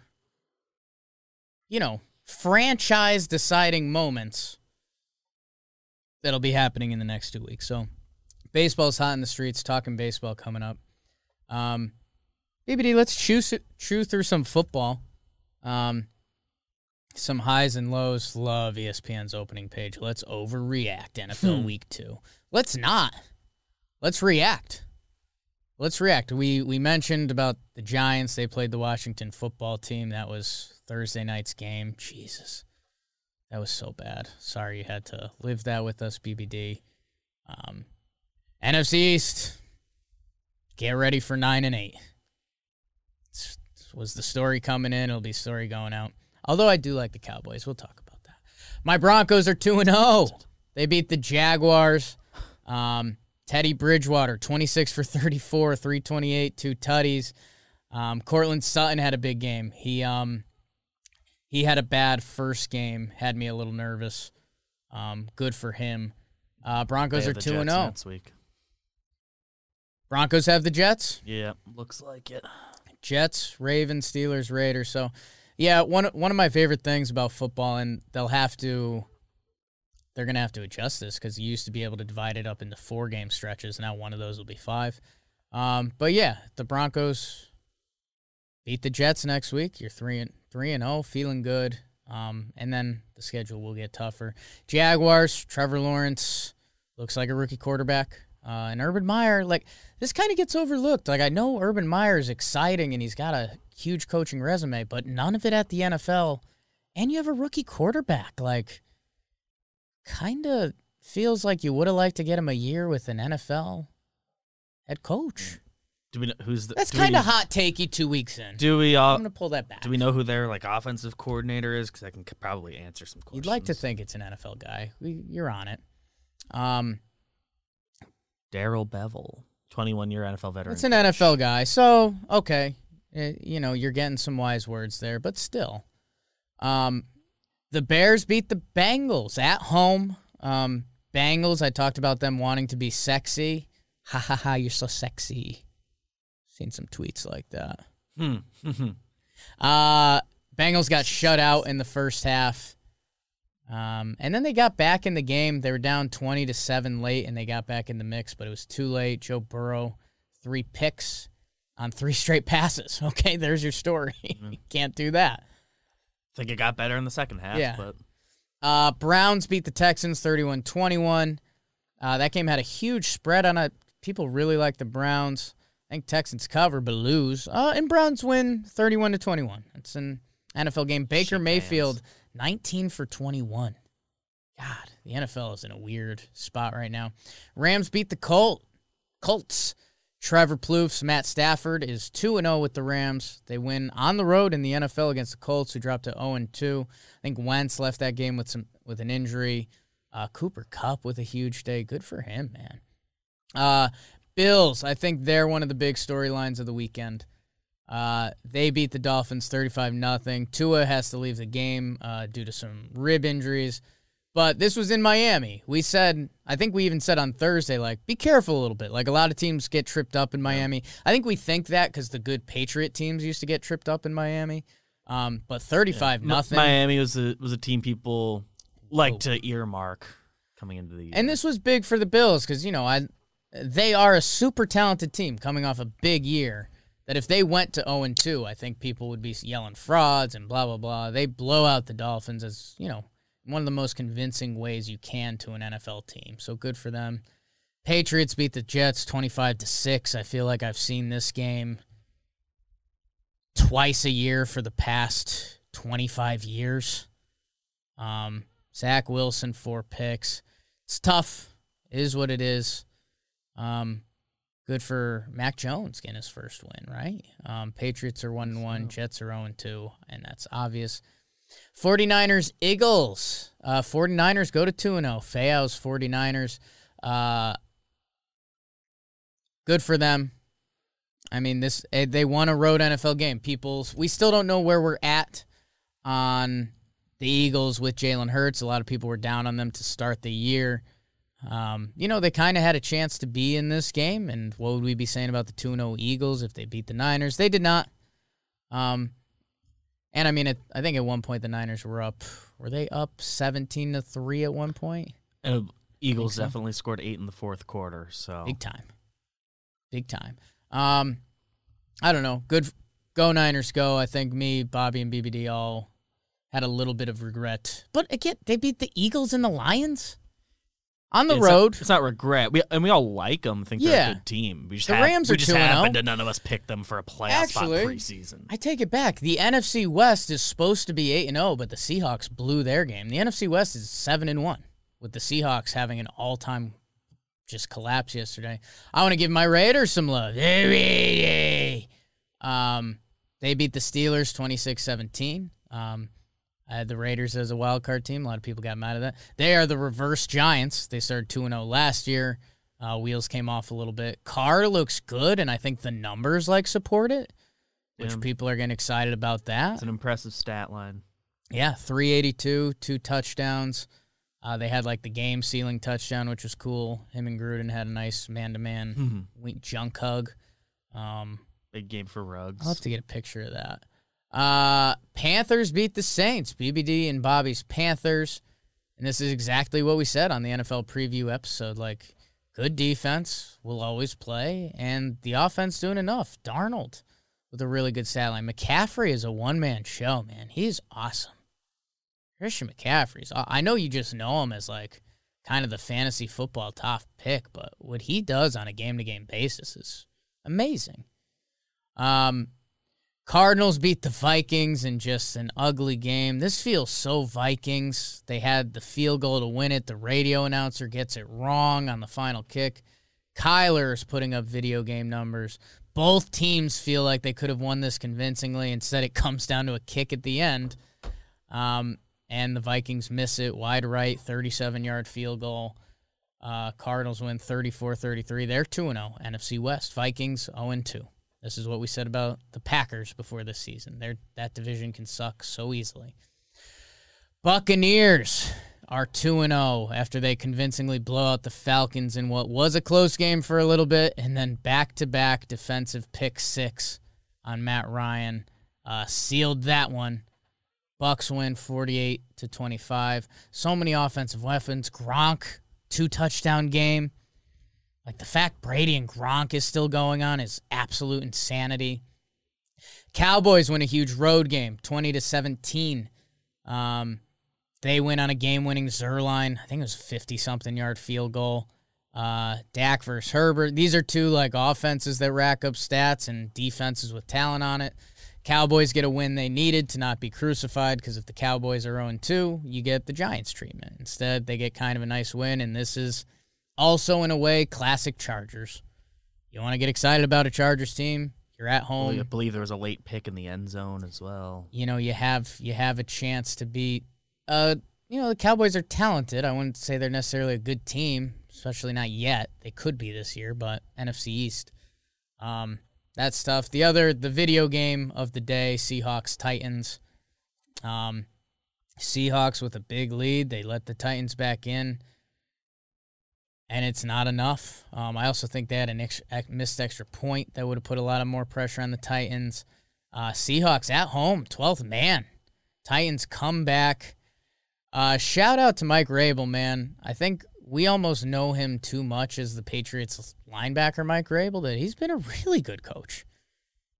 you know, franchise deciding moments that'll be happening in the next two weeks. So, baseball's hot in the streets. Talking baseball coming up. Um, BBD, let's chew chew through some football. Um, some highs and lows. Love ESPN's opening page. Let's overreact NFL Week Two. Let's not. Let's react. Let's react. We we mentioned about the Giants. They played the Washington football team. That was Thursday night's game. Jesus, that was so bad. Sorry you had to live that with us, BBD. Um, NFC East. Get ready for nine and eight. Was the story coming in. It'll be story going out. Although I do like the Cowboys. We'll talk about that. My Broncos are two and zero. They beat the Jaguars. Um, Teddy Bridgewater, 26 for 34, 328, two tutties. Um, Courtland Sutton had a big game. He um he had a bad first game, had me a little nervous. Um, good for him. Uh, Broncos are two and zero. next week. Broncos have the Jets. Yeah, looks like it. Jets, Ravens, Steelers, Raiders. So, yeah, one one of my favorite things about football, and they'll have to, they're gonna have to adjust this because you used to be able to divide it up into four game stretches. Now one of those will be five. Um, but yeah, the Broncos beat the Jets next week. You're three and three and zero, feeling good. Um, and then the schedule will get tougher. Jaguars, Trevor Lawrence looks like a rookie quarterback. Uh, and Urban Meyer, like this kind of gets overlooked. Like I know Urban Meyer is exciting and he's got a huge coaching resume, but none of it at the NFL. And you have a rookie quarterback. Like, kind of feels like you would have liked to get him a year with an NFL head coach. Do we know who's the? That's kind of hot takey two weeks in. Do we I'm gonna pull that back. Do we know who their like offensive coordinator is? Because I can probably answer some questions. You'd like to think it's an NFL guy. We, you're on it. Um, Darrell Bevell, 21 year NFL veteran. it's an NFL guy, so okay, Eh, you know you're getting some wise words there, but still, um, the Bears beat the Bengals at home. Um, Bengals, I talked about them wanting to be sexy. Ha ha ha! You're so sexy. Seen some tweets like that. Hmm. (laughs) Uh, Bengals got shut out in the first half. Um, and then they got back in the game. They were down 20 to 7 late and they got back in the mix, but it was too late. Joe Burrow, three picks on three (laughs) straight passes. (laughs) Okay, there's your story. (laughs) Can't do that. I think it got better in the second half, Yeah. but Uh, Browns beat the Texans 31 21. Uh, that game had a huge spread on it. People really like the Browns. I think Texans cover but lose. Uh, and Browns win 31 to 21. It's an NFL game. Baker Shit Mayfield 19 for 21. God, the NFL is in a weird spot right now. Rams beat the Colt Colts. Trevor Plouffe, Matt Stafford is 2 0 with the Rams. They win on the road in the NFL against the Colts, who dropped to 0 2. I think Wentz left that game with some with an injury. Uh, Cooper Kupp with a huge day. Good for him, man. Uh, Bills, I think they're one of the big storylines of the weekend. Uh, they beat the Dolphins 35 nothing. Tua has to leave the game uh, due to some rib injuries. But this was in Miami. We said, I think we even said on Thursday, like, be careful a little bit. Like, a lot of teams get tripped up in Miami. I think we think that because the good Patriot teams used to get tripped up in Miami. Um, but 35 nothing. Miami was a was a team people like to earmark coming into the year. And this was big for the Bills because you know I, they are a super talented team coming off a big year. That if they went to zero and two, I think people would be yelling frauds and blah blah blah. They blow out the Dolphins as you know one of the most convincing ways you can to an NFL team. So good for them. Patriots beat the Jets twenty five to six. I feel like I've seen this game twice a year for the past twenty five years. Um, Zach Wilson four picks. It's tough. It is what it is. Um, good for Mac Jones getting his first win, right? Um, Patriots are one and one, Jets are 0 and 2, and that's obvious. 49ers, Eagles. Uh, 49ers go to 2 and 0. Fayos 49ers. Uh, good for them. I mean, this eh, they won a road NFL game. People, we still don't know where we're at on the Eagles with Jalen Hurts. A lot of people were down on them to start the year. Um, you know, they kind of had a chance to be in this game. And what would we be saying about the 2 0 Eagles if they beat the Niners? They did not. Um, and I mean, it, I think at one point the Niners were up. Were they up 17 to 3 at one point? And Eagles so. definitely scored eight in the fourth quarter. So Big time. Big time. Um, I don't know. Good. Go Niners, go. I think me, Bobby, and BBD all had a little bit of regret. But again, they beat the Eagles and the Lions on the it's not- road. it's not regret. We and we all like them. Think they're a good team. We just The hap- Rams we are just 2-0. happened to none of us pick them for a playoff Actually, spot preseason. I take it back. The NFC West is supposed to be 8 and 0, but the Seahawks blew their game. The NFC West is 7 and 1 with the Seahawks having an all-time just collapse yesterday. I want to give my Raiders some love. Um they beat the Steelers 26-17. Um I had the Raiders as a wild card team. A lot of people got mad at that. They are the reverse Giants. They started 2 0 last year. Uh, wheels came off a little bit. Carr looks good, and I think the numbers like support it, which Yeah. people are getting excited about that. It's an impressive stat line. Yeah, 382, two touchdowns. Uh, they had like the game ceiling touchdown, which was cool. Him and Gruden had a nice man to man junk hug. Um, Big game for Ruggs. I'll have to get a picture of that. Uh, Panthers beat the Saints. BBD and Bobby's Panthers. And this is exactly what we said on the NFL preview episode. Like, good defense will always play, and the offense doing enough. Darnold with a really good stat line. McCaffrey is a one man show, man. He's awesome. Christian McCaffrey's. I know you just know him as like kind of the fantasy football top pick, but what he does on a game to game basis is amazing. Um, Cardinals beat the Vikings in just an ugly game. This feels so Vikings. They had the field goal to win it. The radio announcer gets it wrong on the final kick. Kyler is putting up video game numbers. Both teams feel like they could have won this convincingly. Instead, it (laughs) comes down to a kick at the end. Um, and the Vikings miss it wide right, 37 yard field goal. Uh, Cardinals win 34-33. They're 2-0. NFC West. Vikings 0-2. This is what we said about the Packers before this season. They're, that division can suck so easily. Buccaneers are 2 0 after they convincingly blow out the Falcons in what was a close game for a little bit, and then back to back defensive pick six on Matt Ryan uh, sealed that one. Bucks win 48 to 25. So many offensive weapons. Gronk, two touchdown game. Like the fact Brady and Gronk is still going on is absolute insanity. Cowboys win a huge road game, 20 to 17. Um, they win on a game-winning Zuerlein. I think it was a 50 something yard field goal. Uh, Dak versus Herbert. These are two like offenses that rack up stats and defenses with talent on it. Cowboys get a win they needed to not be crucified because if the Cowboys are 0 2, you get the Giants treatment. Instead, they get kind of a nice win, and this is also, in a way, classic Chargers. You want to get excited about a Chargers team? You're at home. I believe there was a late pick in the end zone as well. You know, you have you have a chance to beat. Uh, you know, the Cowboys are talented. I wouldn't say they're necessarily a good team, especially not yet. They could be this year, but NFC East. Um, that stuff. The other, the video game of the day, Seahawks Titans. Um, Seahawks with a big lead. They let the Titans back in, and it's not enough. Um, I also think they had an extra, missed extra point that would have put a lot of more pressure on the Titans. Uh, Seahawks at home, 12th man. Titans come back. Uh, shout out to Mike Vrabel, man. I think we almost know him too much as the Patriots linebacker, Mike Vrabel, that he's been a really good coach.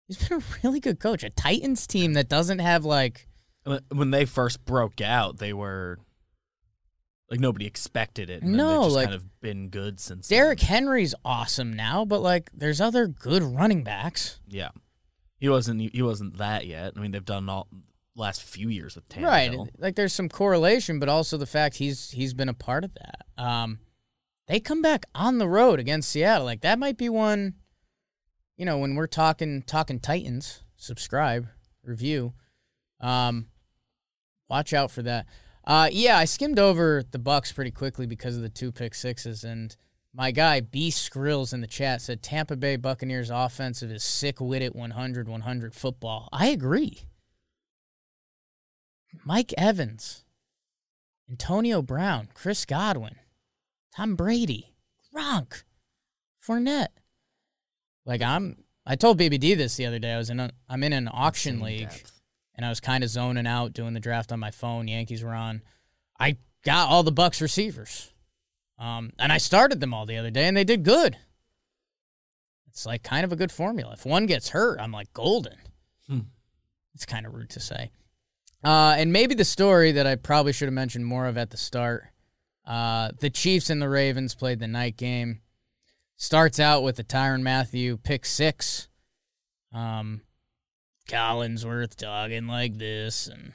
He's been a really good coach. A Titans team that doesn't have like when they first broke out, they were like nobody expected it. And no, just like kind of been good since. Derrick then. Henry's awesome now, but like there's other good running backs. Yeah, he wasn't. He wasn't that yet. I mean, they've done all last few years with Tannehill. Right. Like there's some correlation, but also the fact he's he's been a part of that. Um, they come back on the road against Seattle. Like that might be one. You know, when we're talking talking Titans, subscribe, review. Um, watch out for that. Uh, yeah, I skimmed over the Bucks pretty quickly because of the two pick sixes, and my guy B Skrills in the chat said Tampa Bay Buccaneers offensive is sick witted 100 100 football. I agree. Mike Evans, Antonio Brown, Chris Godwin, Tom Brady, Gronk, Fournette. Like I'm, I told BBD this the other day. I was in, a, I'm in an auction league, depth. And I was kind of zoning out doing the draft on my phone. Yankees were on. I got all the Bucks receivers, um, and I started them all the other day, and they did good. It's like kind of a good formula. If one gets hurt, I'm like golden. Hmm. It's kind of rude to say. Uh, and maybe the story that I probably should have mentioned more of at the start. Uh, the Chiefs and the Ravens played the night game. Starts out with a Tyrann Mathieu pick six. Um, Collinsworth talking like this, and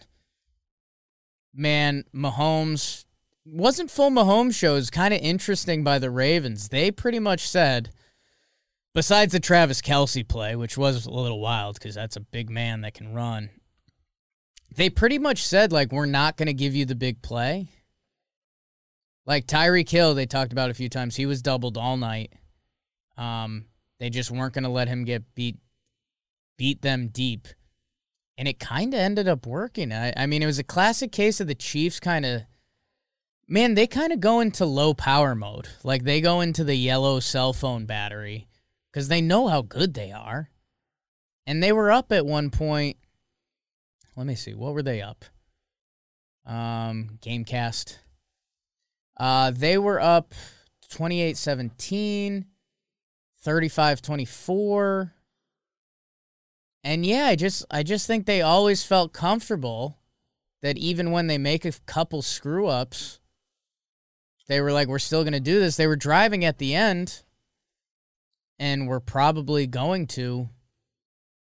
man, Mahomes wasn't full Mahomes show. Is kind of interesting by the Ravens. They pretty much said, besides the Travis Kelce play, which was a little wild because that's a big man that can run they pretty much said like we're not going to give you the big play. Like Tyreek Hill, they talked about a few times. He was doubled all night. Um, they just weren't going to let him get beat, beat them deep, and it kind of ended up working. I, I mean, it was a classic case of the Chiefs kind of. Man, they kind of go into low power mode. Like they go into the yellow cell phone battery because they know how good they are. And they were up at one point let me see. What were they up? Um, Gamecast. Uh, they were up 28-17, 35-24. And yeah, I just I just think they always felt comfortable that even when they make a couple screw ups, they were like, we're still going to do this. They were driving at the end and we're probably going to,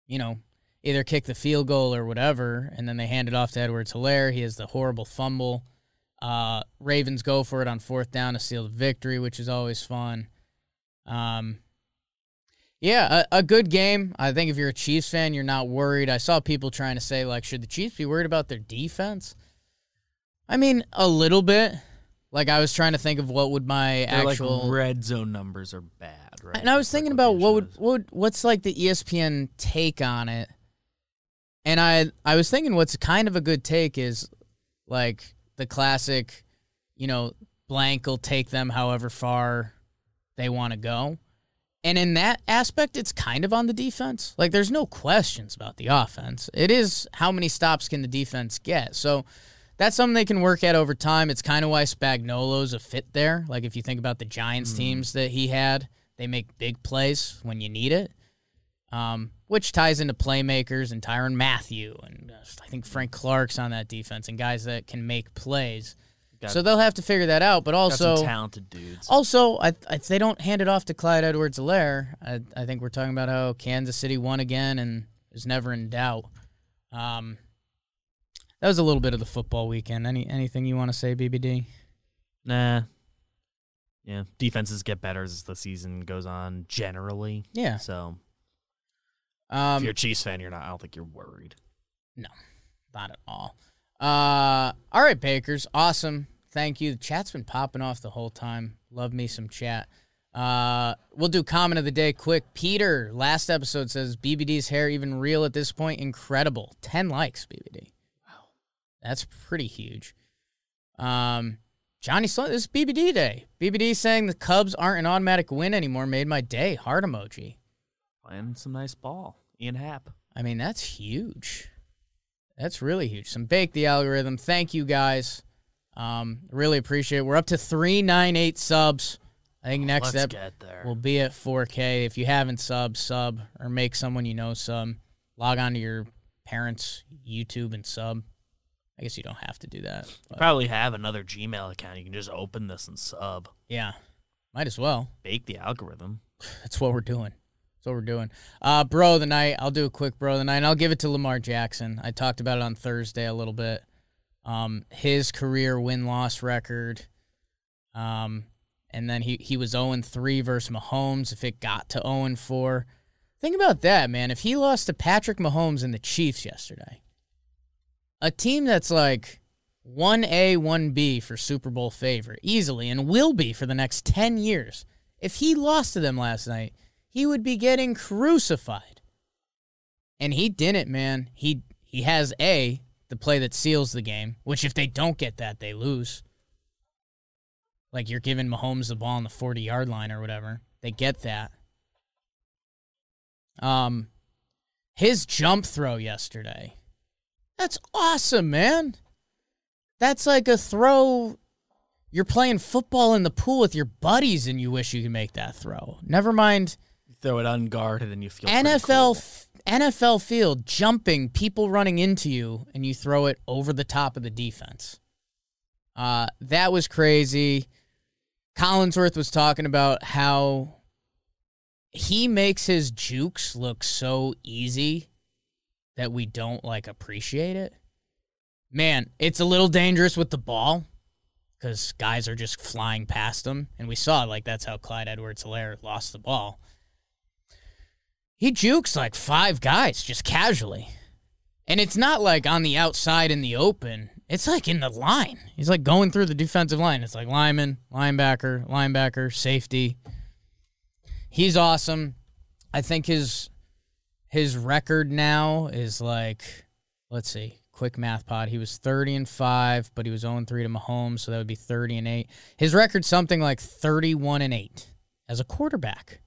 you know, either kick the field goal or whatever, and then they hand it off to Edwards Helaire. He has the horrible fumble. Uh, Ravens go for it on fourth down to seal the victory, which is always fun. Um, yeah, a, a good game. I think if you're a Chiefs fan, you're not worried. I saw people trying to say, like, should the Chiefs be worried about their defense? I mean, a little bit. Like I was trying to think of what would my Their actual like red zone numbers are bad, right? and I was That's, thinking what about what would, what would what's like the ESPN take on it, and I I was thinking what's kind of a good take is like the classic, you know, blank will take them however far they want to go, and in that aspect, it's kind of on the defense. Like there's no questions about the offense. It is how many stops can the defense get. So. That's something they can work at over time. It's kind of why Spagnuolo's a fit there. Like if you think about the Giants teams that he had, they make big plays when you need it, um, which ties into playmakers and Tyrann Mathieu and uh, I think Frank Clark's on that defense and guys that can make plays. Got- so they'll have to figure that out. But also, talented dudes. also, I, if they don't hand it off to Clyde Edwards-Helaire, I, I think we're talking about how Kansas City won again and is never in doubt. Um, that was a little bit of the football weekend. Any anything you want to say, BBD? Nah. Yeah, defenses get better as the season goes on. Generally, Yeah. so Um, if you're a Chiefs fan, you're not. I don't think you're worried. No, not at all. Uh, all right, Bakers. Awesome. Thank you. The chat's been popping off the whole time. Love me some chat. Uh, we'll do comment of the day quick. Peter, last episode says BBD's hair even real at this point. Incredible. 10 likes, BBD. Wow. That's pretty huge. Um, Johnny Sloan, this is BBD day. BBD saying the Cubs aren't an automatic win anymore made my day. Heart emoji. Playing some nice ball. Ian Happ. I mean, that's huge. That's really huge. Some bake the algorithm. Thank you guys. Um, really appreciate it. We're up to 398 subs. I think next Let's step will be at 4K. If you haven't sub, sub or make someone you know sub. Log on to your parents' YouTube and sub. I guess you don't have to do that. Probably have another Gmail account. You can just open this and sub. yeah, might as well. Bake the algorithm. (laughs) That's what we're doing. That's what we're doing. Uh, bro of the night. I'll do a quick bro of the night. I'll give it to Lamar Jackson. I talked about it on Thursday a little bit. Um, his career win loss record. Um, and then he, he was 0 3 versus Mahomes if it got to 0 4. Think about that, man. If he lost to Patrick Mahomes and the Chiefs yesterday, a team that's like 1A, 1B for Super Bowl favorite easily and will be for the next 10 years. If he lost to them last night, he would be getting crucified. And he didn't, man. He he has A, the play that seals the game, which if they don't get that, they lose. Like you're giving Mahomes the ball on the 40 yard line or whatever. They get that. Um his jump throw yesterday. That's awesome, man. That's like a throw you're playing football in the pool with your buddies and you wish you could make that throw. Never mind You throw it unguarded and you feel NFL cool. f- NFL field jumping, people running into you, and you throw it over the top of the defense. Uh, that was crazy. Collinsworth was talking about how he makes his jukes look so easy that we don't like appreciate it. Man, it's a little dangerous with the ball because guys are just flying past him, and we saw like that's how Clyde Edwards-Helaire lost the ball he jukes like five guys just casually. And it's not like on the outside in the open. It's like in the line. He's like going through the defensive line. It's like lineman, linebacker, linebacker, safety. He's awesome. I think his his record now is like let's see, quick math pod. He was 30 and 5, but he was 0 3 to Mahomes, so that would be 30 and 8. His record's something like 31 and 8 as a quarterback.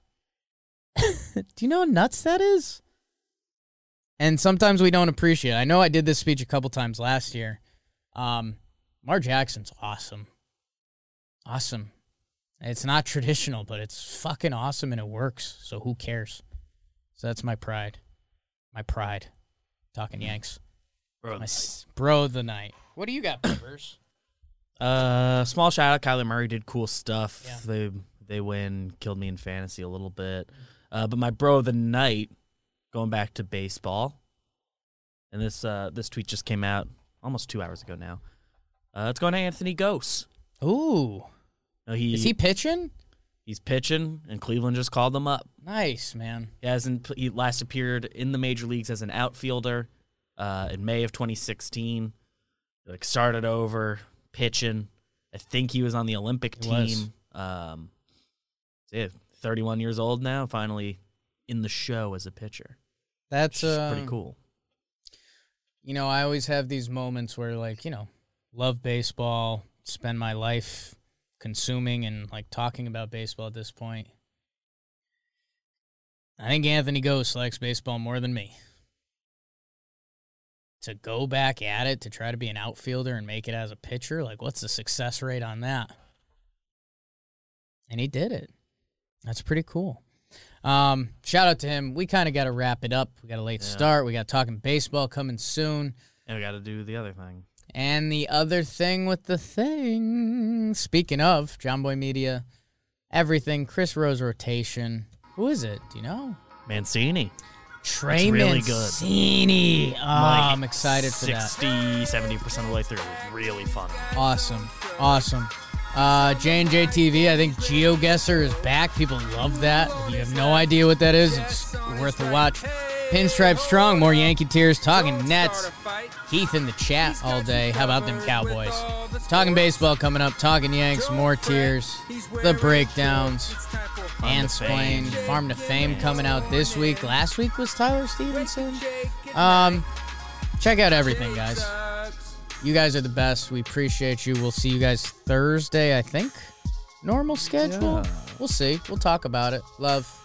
(laughs) Do you know how nuts that is? And sometimes we don't appreciate it. I know I did this speech a couple times last year. Um, Mar Jackson's awesome. Awesome. It's not traditional, but it's fucking awesome and it works. So who cares? So that's my pride. My pride. Talking Yanks. Bro, My bro the night. What do you got, Peppers? (clears throat) Uh, small shout out. Kyler Murray did cool stuff. Yeah. They they win, killed me in fantasy a little bit. Uh, but my bro of the night, going back to baseball, and this uh this tweet just came out almost two hours ago now. Uh, it's going to Anthony Gose. Ooh. Uh, he, Is he pitching? he's pitching, and Cleveland just called him up. Nice, man. He hasn't he last appeared in the major leagues as an outfielder uh, in May of 2016. Like started over pitching, I think he was on the Olympic He was. team. Um, yeah, 31 years old now, finally in the show as a pitcher. That's uh, pretty cool. You know, I always have these moments where, like, you know, love baseball, spend my life consuming and like talking about baseball at this point. I think Anthony Gose likes baseball more than me. To go back at it to try to be an outfielder and make it as a pitcher, like, what's the success rate on that? And he did it. That's pretty cool. Um, shout out to him. We kind of got to wrap it up. We got a late Yeah. start. We got talking baseball coming soon. And we got to do the other thing. And the other thing with the thing, speaking of Jomboy Media, everything, Chris Rose rotation. Who is it? Do you know? Mancini. Trey really good. Mancini. Oh, Like, I'm excited for that. 60, 70% of the way through. Really fun. Awesome. Awesome. Uh, J&J TV, I think GeoGuessr is back. People love that. If you have no idea what that is, it's worth a watch. Pinstripe Strong, more Yankee tears, talking Nets. Keith in the chat all day. How about them Cowboys? Talking baseball coming up, talking Yanks, more tears, the breakdowns, and Splain, Farm to Fame coming out this week. Last week was Tyler Stephenson. Um, check out everything, guys. You guys are the best. We appreciate you. We'll see you guys Thursday, I think. Normal schedule. Yeah. We'll see. We'll talk about it. Love.